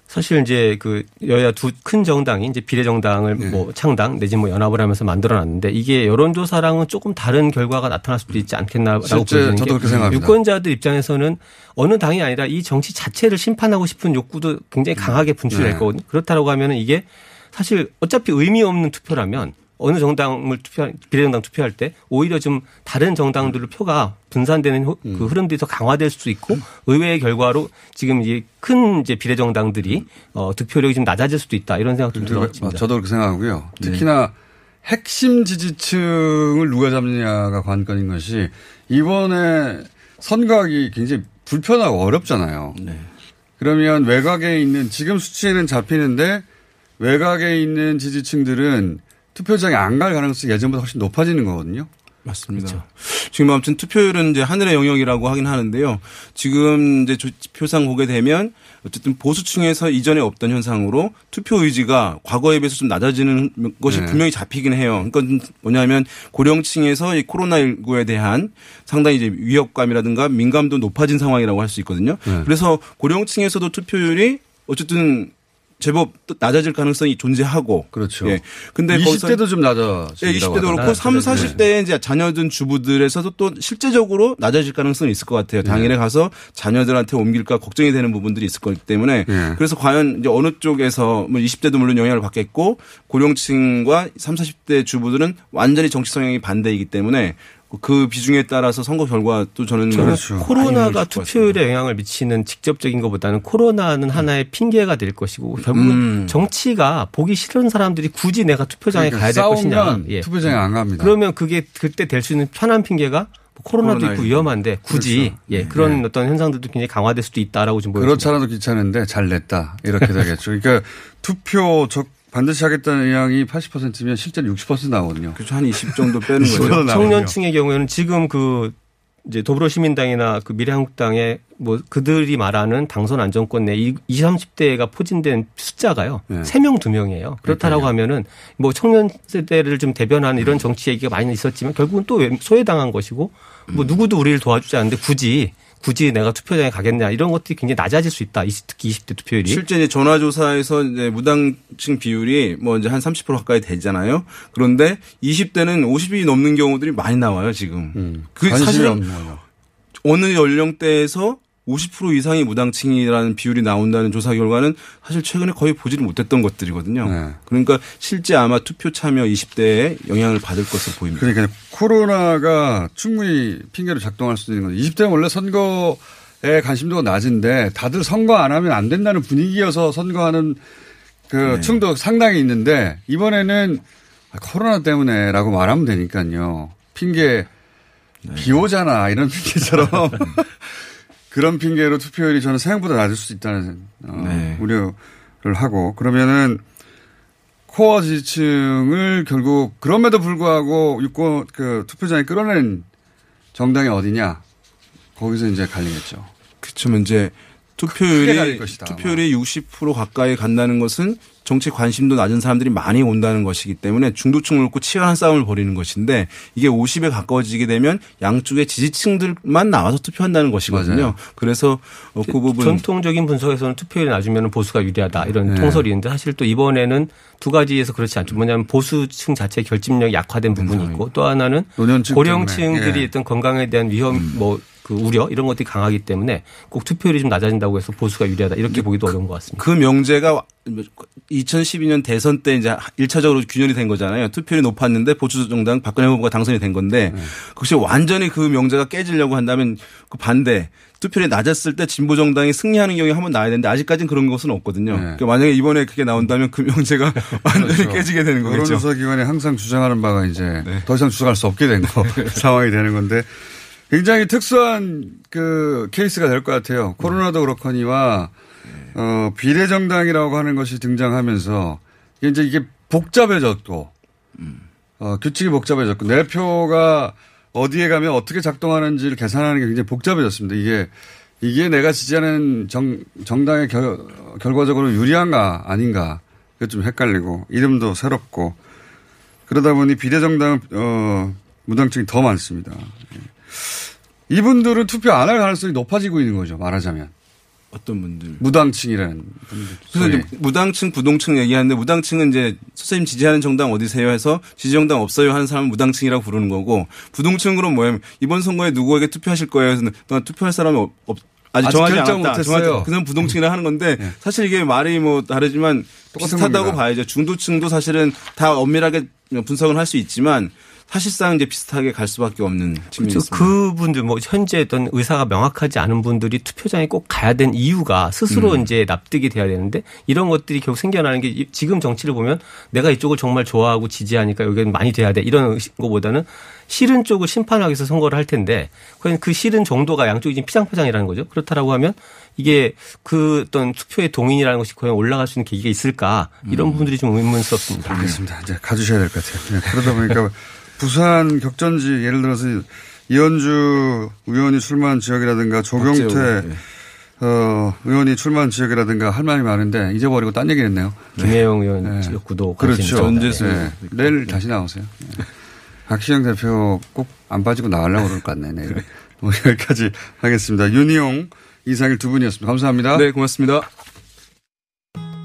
사실 이제 그 여야 두 큰 정당이 이제 비례정당을 네. 뭐 창당 내지 뭐 연합을 하면서 만들어놨는데 이게 여론조사랑은 조금 다른 결과가 나타날 수도 있지 않겠나라고 보이는 게 유권자들 입장에서는 어느 당이 아니라 이 정치 자체를 심판하고 싶은 욕구도 굉장히 강하게 분출될 네. 거거든요. 그렇다고 하면은 이게 사실 어차피 의미 없는 투표라면 어느 정당을 투표 비례정당 투표할 때 오히려 좀 다른 정당들로 표가 분산되는 그 음. 흐름들이 더 강화될 수 있고 의외의 결과로 지금 이제 큰 이제 비례정당들이 어 득표력이 좀 낮아질 수도 있다 이런 생각도 들었습니다. 저도 그렇게 생각하고요. 네. 특히나 네. 핵심 지지층을 누가 잡느냐가 관건인 것이 이번에 선거하기 굉장히 불편하고 어렵잖아요. 네. 그러면 외곽에 있는 지금 수치에는 잡히는데 외곽에 있는 지지층들은 투표장에 안 갈 가능성이 예전보다 훨씬 높아지는 거거든요. 맞습니다. 그렇죠. 지금 아무튼 투표율은 이제 하늘의 영역이라고 하긴 하는데요. 지금 이제 표상 보게 되면 어쨌든 보수층에서 이전에 없던 현상으로 투표 의지가 과거에 비해서 좀 낮아지는 것이 네. 분명히 잡히긴 해요. 그러니까 뭐냐면 고령층에서 이 코로나19에 대한 상당히 이제 위협감이라든가 민감도 높아진 상황이라고 할 수 있거든요. 네. 그래서 고령층에서도 투표율이 어쨌든 제법 낮아질 가능성이 존재하고. 그렇죠. 예. 근데 20대도 좀 낮아. 예, 20대도 그렇고 3, 40대에 이제 자녀든 주부들에서도 또 실제적으로 낮아질 가능성이 있을 것 같아요. 당일에 네. 가서 자녀들한테 옮길까 걱정이 되는 부분들이 있을 거기 때문에 네. 그래서 과연 이제 어느 쪽에서 뭐 20대도 물론 영향을 받겠고 고령층과 3, 40대 주부들은 완전히 정치 성향이 반대이기 때문에 그 비중에 따라서 선거 결과도 저는 그렇죠. 코로나가 투표율에 영향을 미치는 직접적인 것보다는 코로나는 하나의 핑계가 될 것이고 결국은 음. 정치가 보기 싫은 사람들이 굳이 내가 투표장에 그러니까 가야 될 것이냐. 예. 투표장에 안 갑니다. 그러면 그게 그때 될 수 있는 편한 핑계가 뭐 코로나도 코로나 있고 위험한데 굳이 그렇죠. 예 그런 네. 어떤 현상들도 굉장히 강화될 수도 있다라고 좀 보여집니다. 그렇잖아도 귀찮은데 잘 냈다 이렇게 되겠죠. 그러니까 투표 적 반드시 하겠다는 의향이 80%면 실제로 60% 나오거든요. 그렇죠. 한 20 정도 빼는 거죠. 청년층의 경우에는 지금 그 이제 더불어시민당이나 그 미래한국당의 뭐 그들이 말하는 당선 안정권 내 20, 30대가 포진된 숫자가요. 네. 3명, 2명이에요. 그렇다라고 하면은 뭐 청년 세대를 좀 대변하는 이런 정치 얘기가 많이 있었지만 결국은 또 소외당한 것이고 뭐 누구도 우리를 도와주지 않는데 굳이 굳이 내가 투표장에 가겠냐 이런 것들이 굉장히 낮아질 수 있다. 특히 20대 투표율이. 실제 이제 전화조사에서 이제 무당층 비율이 뭐 이제 한 30% 가까이 되잖아요. 그런데 20대는 50이 넘는 경우들이 많이 나와요 지금. 음, 그 사실은 어느 연령대에서 50% 이상이 무당층이라는 비율이 나온다는 조사 결과는 사실 최근에 거의 보지를 못했던 것들이거든요. 네. 그러니까 실제 아마 투표 참여 20대에 영향을 받을 것으로 보입니다. 그러니까 코로나가 충분히 핑계로 작동할 수 있는 거죠. 20대는 원래 선거에 관심도가 낮은데 다들 선거 안 하면 안 된다는 분위기여서 선거하는 그 네. 층도 상당히 있는데 이번에는 코로나 때문에라고 말하면 되니까요. 핑계 네. 비 오잖아 이런 핑계처럼 그런 핑계로 투표율이 저는 생각보다 낮을 수 있다는 어, 네. 우려를 하고 그러면은 코어 지지층을 결국 그럼에도 불구하고 유권 그 투표장에 끌어낸 정당이 어디냐 거기서 이제 갈리겠죠. 그렇죠. 이제 투표율이 투표율이 60% 가까이 간다는 것은 정치 관심도 낮은 사람들이 많이 온다는 것이기 때문에 중도층을 놓고 치열한 싸움을 벌이는 것인데 이게 50에 가까워지게 되면 양쪽의 지지층들만 나와서 투표한다는 것이거든요. 맞아요. 그래서 어, 그 부분 전통적인 분석에서는 투표율이 낮으면 보수가 유리하다 이런 네. 통설이 있는데 사실 또 이번에는 두 가지에서 그렇지 않죠. 뭐냐면 보수층 자체 결집력이 약화된 부분이 있고 또 하나는 고령층들이 예. 어떤 건강에 대한 위험 음. 뭐 그 우려 이런 것들이 강하기 때문에 꼭 투표율이 좀 낮아진다고 해서 보수가 유리하다 이렇게 보기도 그, 어려운 것 같습니다. 그 명제가 2012년 대선 때 이제 1차적으로 균열이 된 거잖아요. 투표율이 높았는데 보수 정당 박근혜 후보가 당선이 된 건데 네. 혹시 완전히 그 명제가 깨지려고 한다면 그 반대 투표율이 낮았을 때 진보 정당이 승리하는 경우에 한번 나와야 되는데 아직까지는 그런 것은 없거든요. 네. 그러니까 만약에 이번에 그게 나온다면 그 명제가 완전히 그렇죠. 깨지게 되는 거죠. 여론조사 기관이 항상 주장하는 바가 이제 네. 더 이상 주장할 수 없게 된 거, 상황이 되는 건데 굉장히 특수한 그 케이스가 될 것 같아요. 코로나도 그렇거니와 어, 비례정당이라고 하는 것이 등장하면서 이제 이게 복잡해졌고 어, 규칙이 복잡해졌고 내 표가 어디에 가면 어떻게 작동하는지를 계산하는 게 굉장히 복잡해졌습니다. 이게 이게 내가 지지하는 정, 정당의 결, 결과적으로 유리한가 아닌가 그게 좀 헷갈리고 이름도 새롭고 그러다 보니 비례정당 어, 무당층이 더 많습니다. 이분들은 투표 안 할 가능성이 높아지고 있는 거죠. 말하자면. 어떤 분들? 무당층이라는 분들. 그래서 이제 무당층, 부동층 얘기하는데 무당층은 이제 선생님 지지하는 정당 어디세요 해서 지지정당 없어요 하는 사람은 무당층이라고 부르는 거고 부동층으로 뭐냐면 이번 선거에 누구에게 투표하실 거예요 해서 너 투표할 사람이 없, 아직, 아직 정하지 않았다. 못했어요. 그냥 부동층이라 하는 건데 네. 사실 이게 말이 뭐 다르지만 비슷하다고 겁니다. 봐야죠. 중도층도 사실은 다 엄밀하게 분석을 할 수 있지만 사실상 이제 비슷하게 갈 수밖에 없는 측면이 그렇죠. 있습니다. 그분들 뭐 현재 어떤 의사가 명확하지 않은 분들이 투표장에 꼭 가야 된 이유가 스스로 음. 이제 납득이 돼야 되는데 이런 것들이 결국 생겨나는 게 지금 정치를 보면 내가 이쪽을 정말 좋아하고 지지하니까 여기는 많이 돼야 돼 이런 거보다는 싫은 쪽을 심판하기 위해서 선거를 할 텐데 과연 그 싫은 정도가 양쪽이 지금 피장파장이라는 거죠. 그렇다라고 하면 이게 그 어떤 투표의 동인이라는 것이 과연 올라갈 수 있는 계기가 있을까 이런 음. 부분들이 좀 의문스럽습니다. 알겠습니다. 이제 가주셔야 될 것 같아요. 네, 그러다 보니까 부산 격전지 예를 들어서 이현주 의원이 출마한 지역이라든가 조경태 네. 어, 의원이 출마한 지역이라든가 할 말이 많은데 잊어버리고 딴 얘기 했네요. 김혜영 의원 네. 지역구도 그렇죠. 전재수 네. 내일 다시 나오세요. 네. 박시영 대표 꼭 안 빠지고 나가려고 그럴 것 같네. 내일. 뭐 여기까지 하겠습니다. 윤희용 이상일 두 분이었습니다. 감사합니다. 네, 고맙습니다.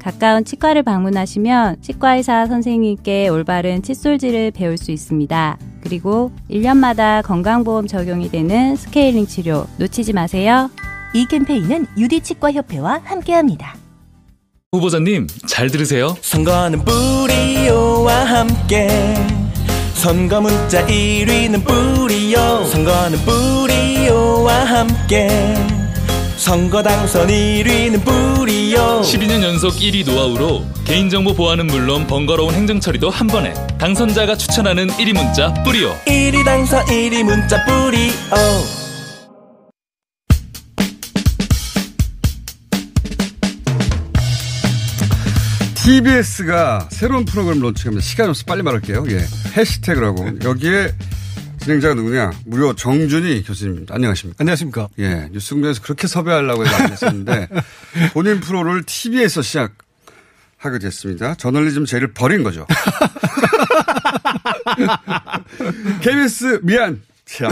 가까운 치과를 방문하시면 치과의사 선생님께 올바른 칫솔질을 배울 수 있습니다. 그리고 1년마다 건강보험 적용이 되는 스케일링 치료 놓치지 마세요. 이 캠페인은 유디치과협회와 함께합니다. 후보자님 잘 들으세요. 선거는 뿌리오와 함께 선거 문자 1위는 뿌리오 선거는 뿌리오와 함께 선거 당선 1위는 뿌리오 12년 연속 1위 노하우로 개인정보 보안은 물론 번거로운 행정처리도 한 번에 당선자가 추천하는 1위 문자 뿌리오 1위 당선 1위 문자 뿌리오 TBS가 새로운 프로그램 론칭합니다. 시간이 없어 빨리 말할게요. 예. 해시태그라고. 여기에 진행자가 누구냐? 무려 정준희 교수님입니다. 안녕하십니까? 안녕하십니까? 예. 뉴스 공장에서 그렇게 섭외하려고 해서 안 했었는데 본인 프로를 TV에서 시작하게 됐습니다. 저널리즘 제를 버린 거죠. KBS 미안. 자.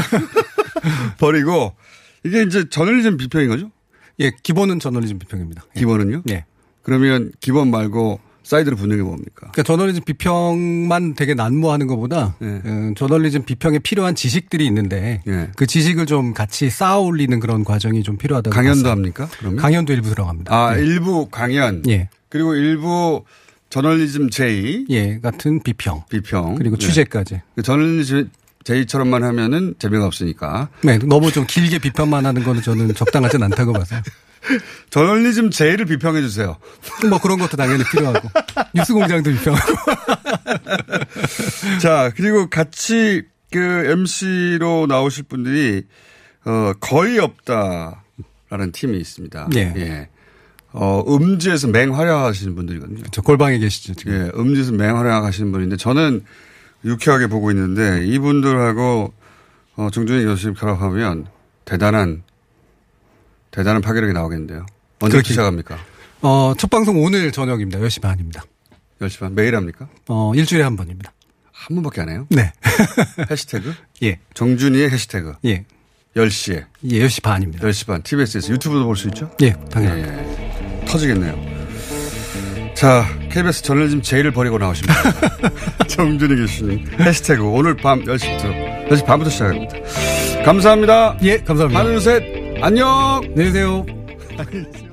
버리고 이게 이제 저널리즘 비평인 거죠? 예, 기본은 저널리즘 비평입니다. 예. 기본은요? 네. 그러면 기본 말고 사이드로 게 뭡니까? 그러니까 저널리즘 비평만 되게 난무하는 것보다 네. 음, 저널리즘 비평에 필요한 지식들이 있는데 네. 그 지식을 좀 같이 쌓아 올리는 그런 과정이 좀 필요하다고 강연도 봤어요. 합니까? 그러면? 강연도 일부 들어갑니다. 아, 예. 일부 강연. 예. 그리고 일부 저널리즘 J. 예, 같은 비평. 비평. 그리고 예. 취재까지. 그 저널리즘 J처럼만 하면은 재미가 없으니까. 네, 너무 좀 길게 비평만 하는 거는 저는 적당하진 않다고 봐서요. 저널리즘 J를 비평해 주세요. 뭐 그런 것도 당연히 필요하고. 뉴스 공장도 비평하고. 자, 그리고 같이 그 MC로 나오실 분들이 어, 거의 없다라는 팀이 있습니다. 예. 어, 음지에서 맹활약하시는 분들이거든요. 저 골방에 계시죠, 지금. 예, 음지에서 맹활약하시는 분인데 저는 유쾌하게 보고 있는데 이분들하고 어, 정준희 교수님 결합하면 대단한 대단한 파괴력이 나오겠는데요. 언제 그렇게- 시작합니까? 어, 첫 방송 오늘 저녁입니다. 10시 반입니다. 10시 반 매일 합니까? 어, 일주일에 한 번입니다. 한 번밖에 안 해요? 네. 해시태그? 예. 정준희의 해시태그. 예. 10시에. 예, 10시 반입니다. 10시 반. TBS에서 유튜브도 볼 수 있죠? 예, 당연합니다. 예. 터지겠네요. 자, KBS 저널리즘 제의를 버리고 나오십니다. 정준희 교수님. 해시태그 오늘 밤 10시부터, 10시 반부터 시작합니다. 감사합니다. 예, 감사합니다. 하나, 둘, 셋. 안녕! 안녕히 계세요.